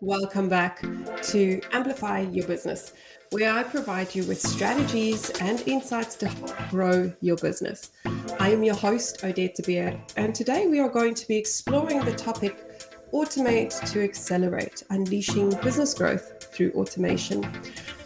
Welcome back to Amplify Your Business, where I provide you with strategies and insights to grow your business. I am your host, Odette de Beer, and today we are going to be exploring the topic Automate to Accelerate Unleashing Business Growth through Automation.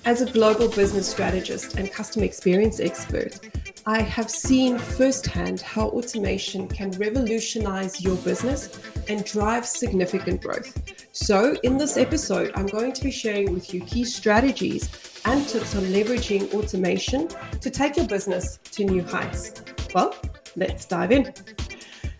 As a global business strategist and customer experience expert, I have seen firsthand how automation can revolutionize your business and drive significant growth. So, in this episode, I'm going to be sharing with you key strategies and tips on leveraging automation to take your business to new heights. Well, let's dive in.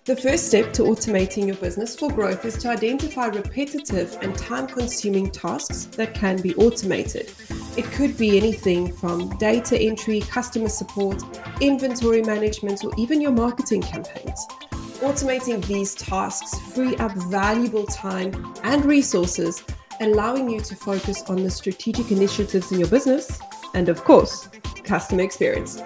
The first step to automating your business for growth is to identify repetitive and time consuming tasks that can be automated. It could be anything from data entry, customer support, inventory management, or even your marketing campaigns. Automating these tasks free up valuable time and resources, allowing you to focus on the strategic initiatives in your business and, of course, customer experience.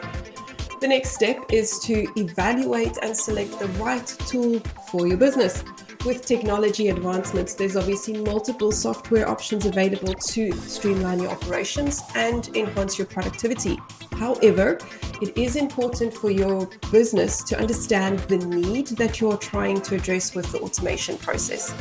The next step is to evaluate and select the right tool for your business. With technology advancements, there's obviously multiple software options available to streamline your operations and enhance your productivity. However, it is important for your business to understand the need that you're trying to address with the automation process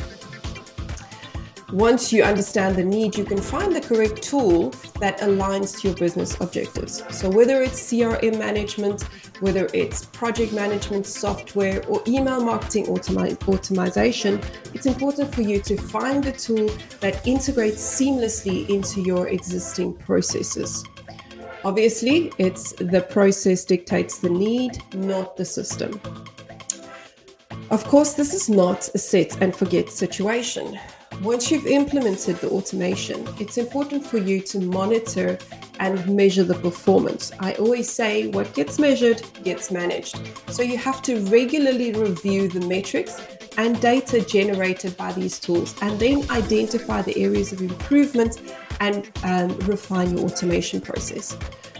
once you understand the need, you can find the correct tool that aligns to your business objectives. So, whether it's CRM management, whether it's project management software, or email marketing automation, it's important for you to find the tool that integrates seamlessly into your existing processes. Obviously, it's the process dictates the need, not the system. Of course, this is not a set and forget situation. Once you've implemented the automation, it's important for you to monitor and measure the performance. I always say what gets measured gets managed. So you have to regularly review the metrics and data generated by these tools and then identify the areas of improvement and um, refine your automation process.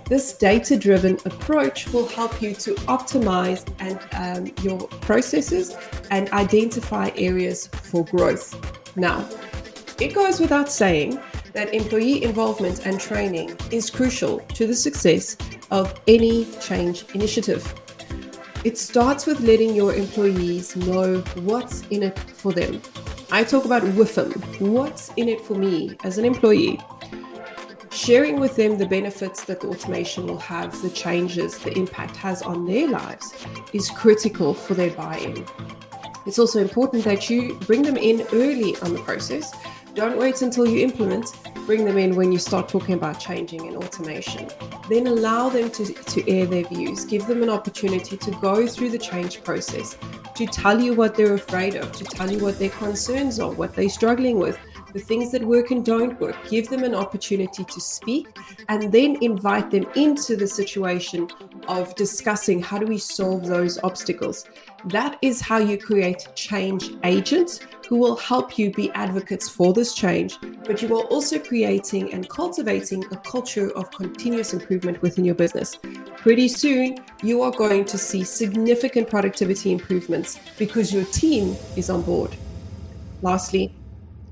This data driven approach will help you to optimize and um, your processes and identify areas for growth. Now, it goes without saying that employee involvement and training is crucial to the success of any change initiative. It starts with letting your employees know what's in it for them. I talk about WIFM, what's in it for me as an employee. Sharing with them the benefits that the automation will have, the changes, the impact has on their lives is critical for their buy in. It's also important that you bring them in early on the process. Don't wait until you implement, bring them in when you start talking about changing and automation. Then allow them to, to air their views, give them an opportunity to go through the change process, to tell you what they're afraid of, to tell you what their concerns are, what they're struggling with, the things that work and don't work. Give them an opportunity to speak and then invite them into the situation of discussing how do we solve those obstacles. That is how you create change agents who will help you be advocates for this change, but you are also creating and cultivating a culture of continuous improvement within your business. Pretty soon, you are going to see significant productivity improvements because your team is on board. Lastly,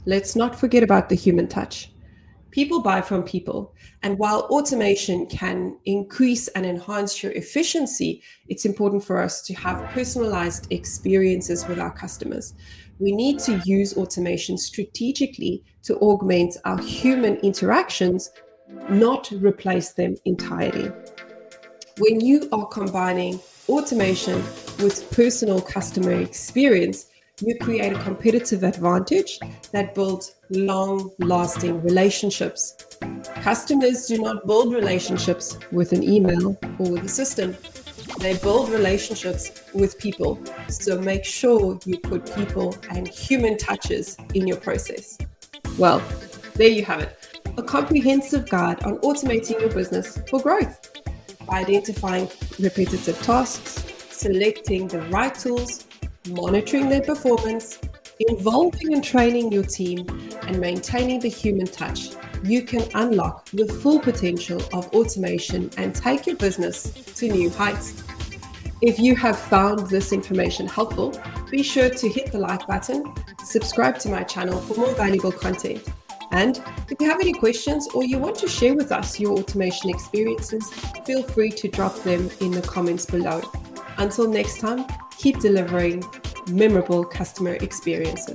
let's not forget about the human touch. People buy from people. And while automation can increase and enhance your efficiency, it's important for us to have personalized experiences with our customers. We need to use automation strategically to augment our human interactions, not replace them entirely. When you are combining automation with personal customer experience, you create a competitive advantage that builds long lasting relationships. Customers do not build relationships with an email or with a system. They build relationships with people. So make sure you put people and human touches in your process. Well, there you have it a comprehensive guide on automating your business for growth by identifying repetitive tasks, selecting the right tools monitoring their performance, involving and training your team, and maintaining the human touch, you can unlock the full potential of automation and take your business to new heights. If you have found this information helpful, be sure to hit the like button, subscribe to my channel for more valuable content. And if you have any questions or you want to share with us your automation experiences, feel free to drop them in the comments below. Until next time, keep delivering memorable customer experiences.